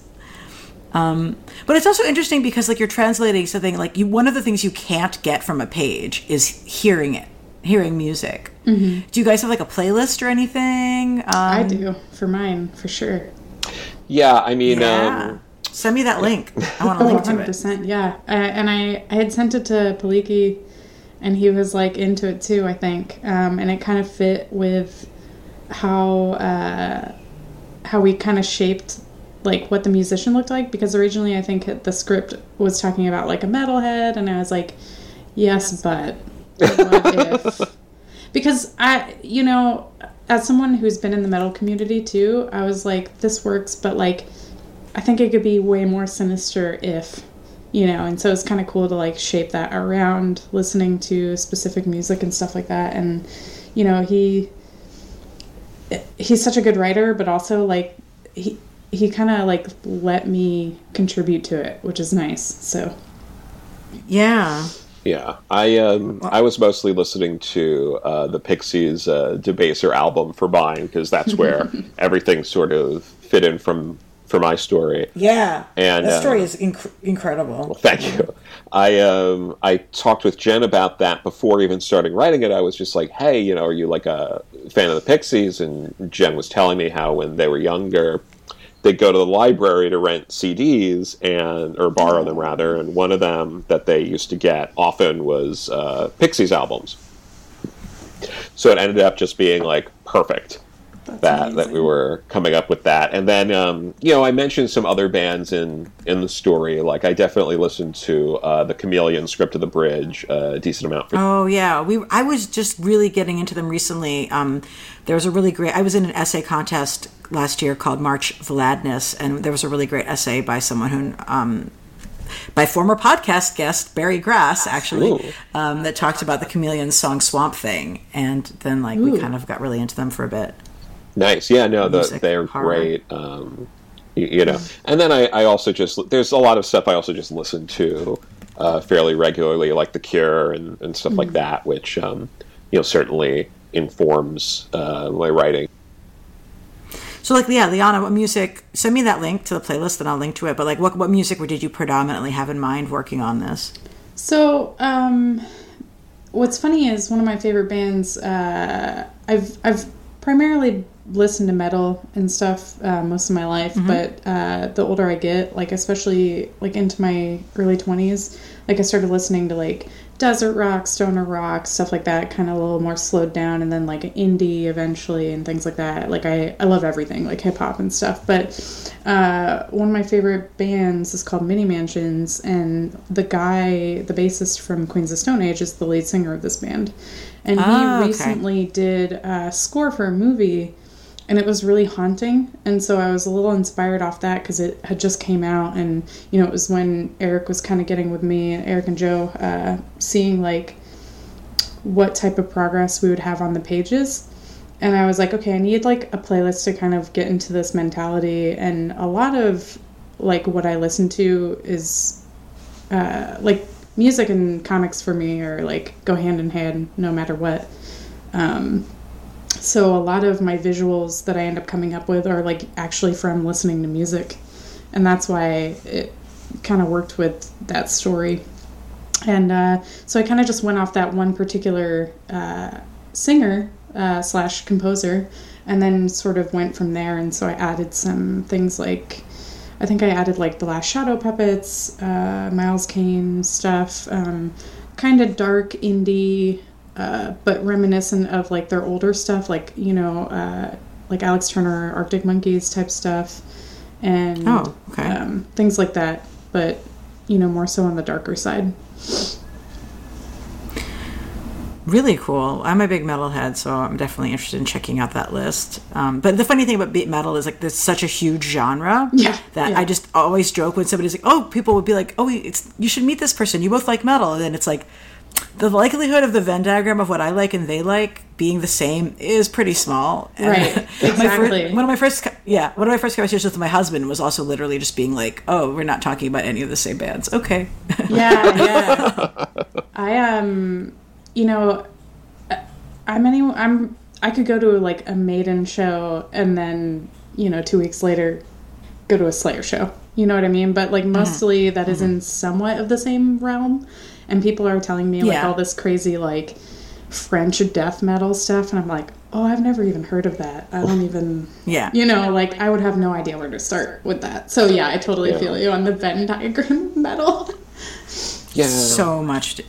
Um, but it's also interesting because like you're translating something like you. One of the things you can't get from a page is hearing it, hearing music. Do you guys have like a playlist or anything? Um, I do for mine for sure. yeah, I mean, Yeah. um, Send me that link. I want to link to 100%. Yeah. I, and I, I had sent it to Palicki and he was like into it too, I think. Um, and it kind of fit with how, uh, how we kind of shaped like what the musician looked like because originally I think the script was talking about like a metalhead and I was like, yes, but? Because I, you know, as someone who's been in the metal community too, I was like, this works, but like, I think it could be way more sinister if, you know, and so it's kind of cool to like shape that around listening to specific music and stuff like that. And, you know, he, he's such a good writer, but also like, he, he kind of like let me contribute to it, which is nice. So, Yeah. Yeah, I um, I was mostly listening to uh, the Pixies' uh, Debaser album for mine because that's where everything sort of fit in from for my story. Yeah. And, that story uh, is inc- incredible. Thank you. I um I talked with Jen about that before even starting writing it. I was just like, hey, you know, are you like a fan of the Pixies? And Jen was telling me how when they were younger, they'd go to the library to rent CDs and or borrow them rather, and one of them that they used to get often was uh, Pixies albums. So it ended up just being like perfect. That's that that we were coming up with that. And then um, you know I mentioned some other bands in in the story. Like I definitely listened to uh, the Chameleon Script of the Bridge uh, a decent amount. For, Oh yeah, we. I was just really getting into them recently. Um, there was a really great. I was in an essay contest last year called March Vladness, and there was a really great essay by someone who, um, by former podcast guest Barry Grass, actually, um, that talked about the Chameleon song Swamp Thing, and then like we kind of got really into them for a bit. Nice, yeah, no, the, they're horror. great. Um, you, you know, and then I, I also just there's a lot of stuff I also just listen to uh, fairly regularly, like The Cure and, and stuff like that, which um, you know certainly informs uh, my writing. So like yeah, Liana, what music? Send me that link to the playlist, and I'll link to it. But like, what what music did you predominantly have in mind working on this? So, um, what's funny is one of my favorite bands. Uh, I've I've primarily listened to metal and stuff uh, most of my life, but uh, the older I get, like especially like into my early twenties, like I started listening to like desert rock, stoner rock, stuff like that, kind of a little more slowed down, and then like indie eventually and things like that. Like I I love everything, like hip hop and stuff, but uh, one of my favorite bands is called Mini Mansions, and the guy, the bassist from Queens of Stone Age, is the lead singer of this band. And Ah, he okay. recently did a score for a movie, and it was really haunting. And so I was a little inspired off that because it had just came out, and you know, it was when Eric was kind of getting with me, Eric and Joe, uh, seeing like what type of progress we would have on the pages and I was like, okay, I need like a playlist to kind of get into this mentality. And a lot of like what I listen to is uh, like music and comics for me are like go hand in hand no matter what. Um, so a lot of my visuals that I end up coming up with are like actually from listening to music, and that's why it kind of worked with that story. And uh, so I kind of just went off that one particular uh, singer uh, slash composer, and then sort of went from there. And so I added some things like, I think I added like the Last Shadow puppets, uh, Miles Kane stuff, um, kind of dark indie, uh, but reminiscent of like their older stuff, like you know, uh, like Alex Turner, Arctic Monkeys type stuff, and Oh, okay. um, things like that. But you know, more so on the darker side. Really cool. I'm a big metalhead, so I'm definitely interested in checking out that list. Um, but the funny thing about beat metal is like there's such a huge genre Yeah, that yeah. I just always joke when somebody's like, "Oh, people would be like, oh, it's you should meet this person. You both like metal," and then it's like the likelihood of the Venn diagram of what I like and they like being the same is pretty small. And Right, exactly. one of my first, yeah, one of my first conversations with my husband was also literally just being like, "Oh, we're not talking about any of the same bands." Okay. yeah, yeah. I um, you know, I'm any I'm I could go to like a Maiden show and then you know two weeks later go to a Slayer show. You know what I mean? But like mostly that is in somewhat of the same realm, and people are telling me like Yeah. all this crazy like French death metal stuff, and I'm like, oh, I've never even heard of that. I don't even. Yeah. You know, like I would have no idea where to start with that. So yeah, I totally Yeah. feel you on the Venn diagram metal. Yeah, so much. To,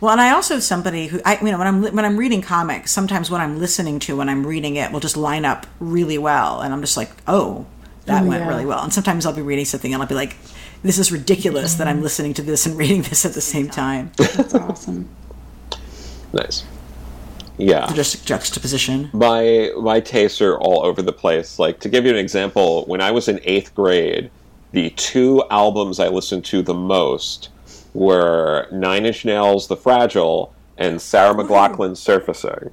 well, and I also have somebody who I you know when I'm when I'm reading comics, sometimes what I'm listening to when I'm reading it will just line up really well, and I'm just like, oh, that Oh, went yeah. really well. And sometimes I'll be reading something and I'll be like, this is ridiculous that I'm mm-hmm. listening to this and reading this at the same time. That's awesome. nice. Yeah, just juxtaposition. my my tastes are all over the place. Like to give you an example, when I was in eighth grade, the two albums I listened to the most were Nine Inch Nails' "The Fragile" and Sarah McLachlan's "Surfacing."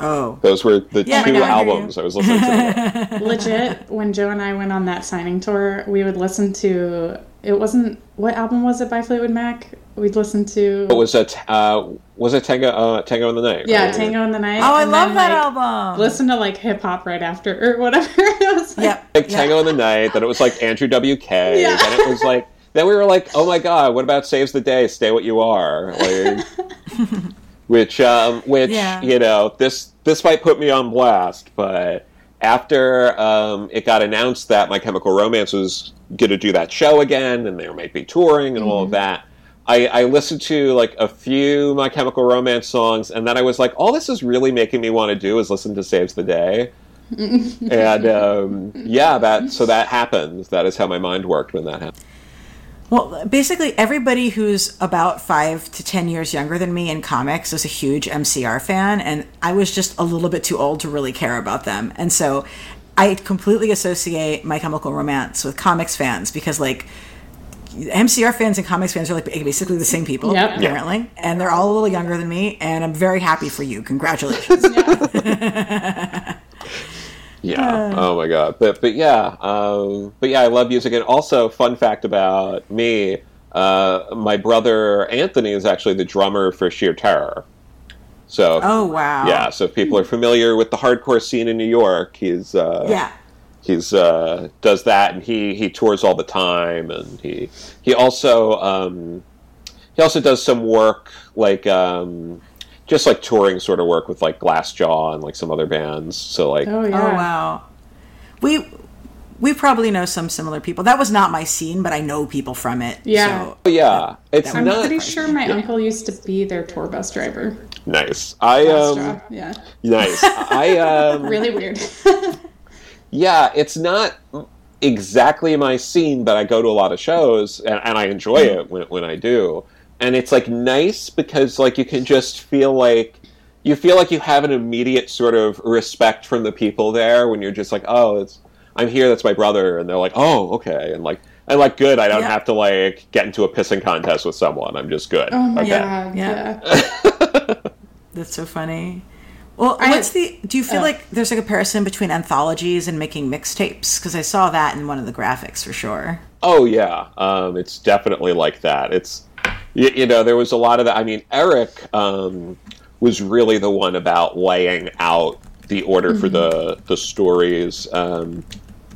Oh, Those were the Yeah, two I know, I hear you. albums I was listening to. Legit, when Joe and I went on that signing tour, we would listen to. It wasn't what album was it by Fleetwood Mac? We'd listen to. It was a t- uh, was it Tango uh, Tango in the Night? yeah, right? Tango in the Night. oh, I and love then, that like, album. Listen to like hip hop right after or whatever. it was like, Yep. like yeah. Tango in the Night. Then it was like Andrew WK. Yeah. Then it was like. Then we were like, oh my god, what about Saves the Day? Stay what you are. Like, which, um, which Yeah. you know, this this might put me on blast, but after um, it got announced that My Chemical Romance was going to do that show again, and there might be touring and all of that, I, I listened to like a few My Chemical Romance songs, and then I was like, all this is really making me want to do is listen to Saves the Day. and um, yeah, that so that happened. That is how my mind worked when that happened. Well, basically, everybody who's about five to 10 years younger than me in comics is a huge MCR fan, and I was just a little bit too old to really care about them. And so I completely associate My Chemical Romance with comics fans because, like, MCR fans and comics fans are like basically the same people, Yep. apparently, and they're all a little younger than me, and I'm very happy for you. Congratulations. Yeah. oh my god. But but yeah. Um, but yeah, I love music. And also, fun fact about me: uh, my brother Anthony is actually the drummer for Sheer Terror. So oh, wow. yeah. So if people are familiar with the hardcore scene in New York, he's uh, Yeah. he's uh, does that, and he he tours all the time, and he he also um, he also does some work like um, just like touring sort of work with like Glassjaw and like some other bands. So like Oh yeah. Oh wow. We we probably know some similar people. That was not my scene, but I know people from it. Yeah. Oh, yeah, it's I'm not pretty sure my uncle used to be their tour bus driver. nice. I um job. Yeah. nice. I um Really weird. yeah, it's not exactly my scene, but I go to a lot of shows and, and I enjoy it when, when I do. And it's like nice because like you can just feel like you feel like you have an immediate sort of respect from the people there when you're just like, oh, it's I'm here, that's my brother, and they're like, oh, okay, and like and like good, I don't Yeah. have to like get into a pissing contest with someone. I'm just good. Oh my okay. god. Yeah. Yeah. That's so funny. Well, I- what's the? Do you feel uh, like there's a comparison between anthologies and making mixtapes? Because I saw that in one of the graphics for sure. Oh yeah, um, it's definitely like that. It's you, you know there was a lot of that. I mean, Eric um, was really the one about laying out the order for the the stories. Um,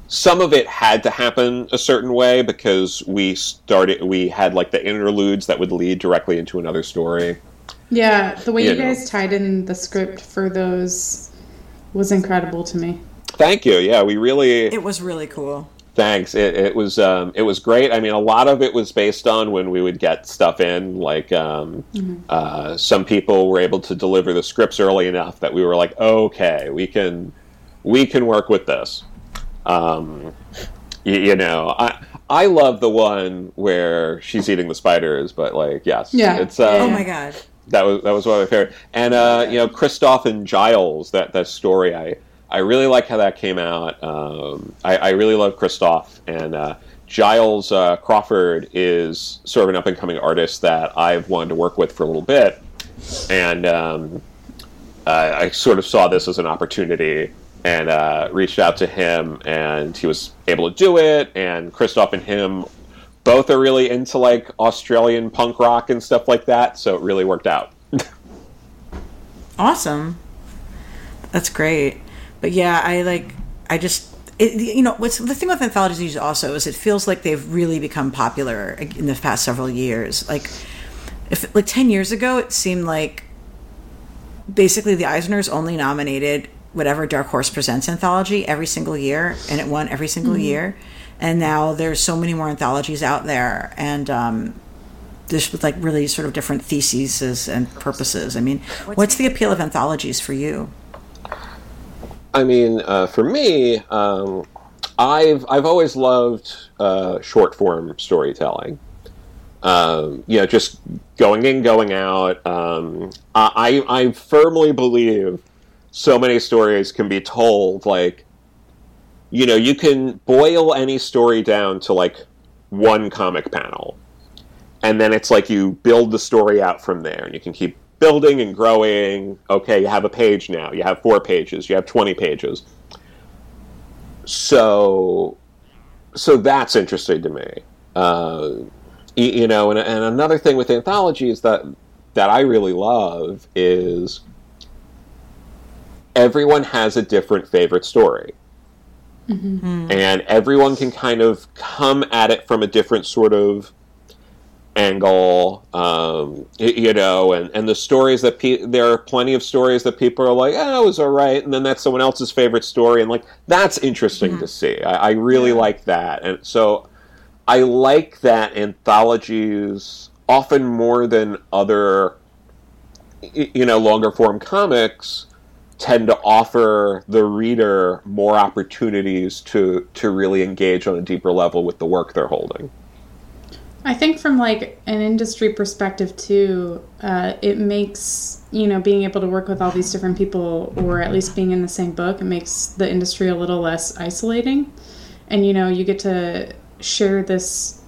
some of it had to happen a certain way because we started we had like the interludes that would lead directly into another story. Yeah. The way You you know. guys tied in the script for those was incredible to me. Thank you. Yeah, we really It was really cool. Thanks. It, it was um, it was great. I mean, a lot of it was based on when we would get stuff in. Like um, uh, some people were able to deliver the scripts early enough that we were like, okay, we can we can work with this. Um, you, you know, I I love the one where she's eating the spiders, but like, yes, Yeah. it's uh, Oh my god. that was that was one of my favorite. And uh, you know, Christoph and Giles, that that story, I I really like how that came out. Um, I, I really love Christoph and uh, Giles uh, Crawford is sort of an up and coming artist that I've wanted to work with for a little bit, and um, I sort of saw this as an opportunity. And uh, reached out to him, and he was able to do it. And Christoph and him both are really into like Australian punk rock and stuff like that, so it really worked out. Awesome. That's great. But yeah, I like. I just. It, you know what's the thing with anthologies also is it feels like they've really become popular in the past several years like if like 10 years ago it seemed like basically the eisners only nominated whatever dark horse presents anthology every single year and it won every single year and now there's so many more anthologies out there and um just with like really sort of different theses and purposes i mean what's the appeal of anthologies for you I mean, uh, for me, um, I've I've always loved uh, short form storytelling. Um, you know, just going in, going out. Um, I I firmly believe so many stories can be told like, you know, you can boil any story down to like one comic panel, and then it's like you build the story out from there, and you can keep building and growing. Okay, you have a page now. You have four pages. You have twenty pages. So, so that's interesting to me. Uh, y- you know, and, and another thing with anthologies that that I really love is everyone has a different favorite story. And everyone can kind of come at it from a different sort of angle, um, you know, and, and the stories that pe- there are plenty of stories that people are like, oh, it was all right, and then that's someone else's favorite story, and like that's interesting to see. I, I really like that, and so I like that anthologies often more than other, you know, longer form comics, tend to offer the reader more opportunities to to really engage on a deeper level with the work they're holding. I think from like an industry perspective too, uh, it makes you know being able to work with all these different people, or at least being in the same book, it makes the industry a little less isolating, and you know you get to share this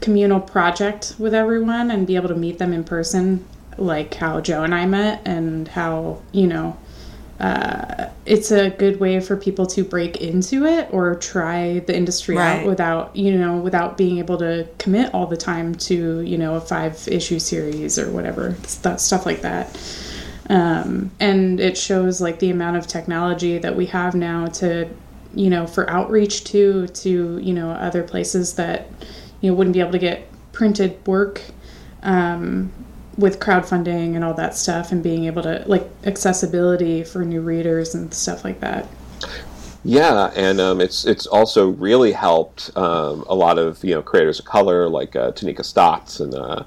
communal project with everyone and be able to meet them in person, like how Joe and I met, and how you know uh, it's a good way for people to break into it or try the industry Right. out without you know without being able to commit all the time to you know a five issue series or whatever stuff stuff like that um, and it shows like the amount of technology that we have now to you know for outreach to to you know other places that you know wouldn't be able to get printed work um, with crowdfunding and all that stuff and being able to like accessibility for new readers and stuff like that. Yeah, and um, it's it's also really helped um, a lot of you know creators of color like uh, Taneka Stotts and uh,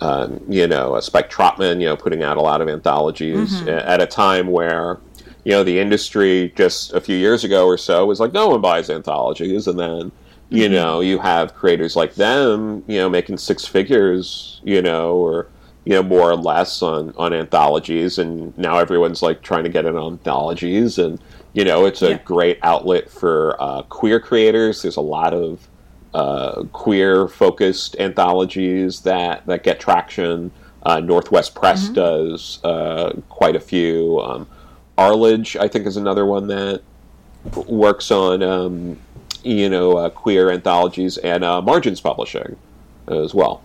um, you know uh, Spike Trotman, you know, putting out a lot of anthologies a- at a time where you know the industry just a few years ago or so was like no one buys anthologies, and then you know you have creators like them, you know, making six figures, you know, or you know more or less on on anthologies, and now everyone's like trying to get in on anthologies and you know it's a Yeah. great outlet for uh, queer creators. There's a lot of uh, queer focused anthologies that that get traction. Uh, northwest press does uh, quite a few. Um, arledge i think is another one that works on um, you know uh, queer anthologies and uh, margins publishing as well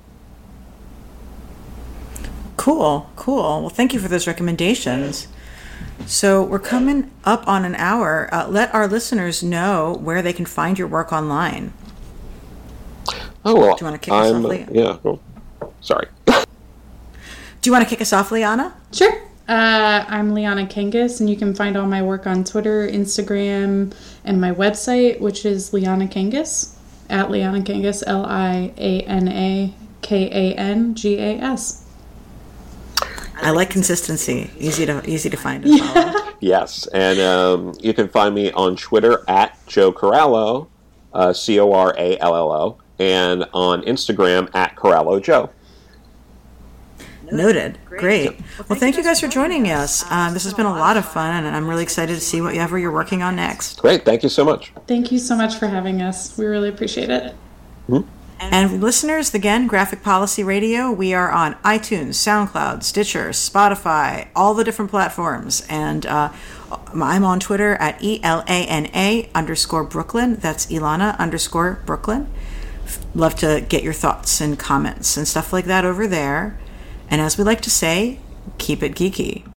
Cool, cool. Well, thank you for those recommendations. So we're coming up on an hour. Uh, let our listeners know where they can find your work online. oh well Do you wanna kick us I'm, off, Leah? yeah oh, sorry Do you want to kick us off, Liana? Sure. Uh, I'm Liana Kangas, and you can find all my work on Twitter, Instagram, and my website, which is Liana Kangas at Liana Kangas, L I A N A K A N G A S. I like consistency. Easy to easy to find and follow. Yes, and um, you can find me on Twitter at Joe Corallo, uh, C O R A L L O, and on Instagram at Corallo Joe. Noted. Great. Well, thank you guys for joining us. Um, this has been a lot of fun, and I'm really excited to see whatever you're working on next. Great, thank you so much. Thank you so much for having us. We really appreciate it. And listeners, again, Graphic Policy Radio, we are on iTunes, SoundCloud, Stitcher, Spotify, all the different platforms. And uh, I'm on Twitter at E L A N A underscore Brooklyn. That's Ilana underscore Brooklyn. Love to get your thoughts and comments and stuff like that over there. And as we like to say, keep it geeky.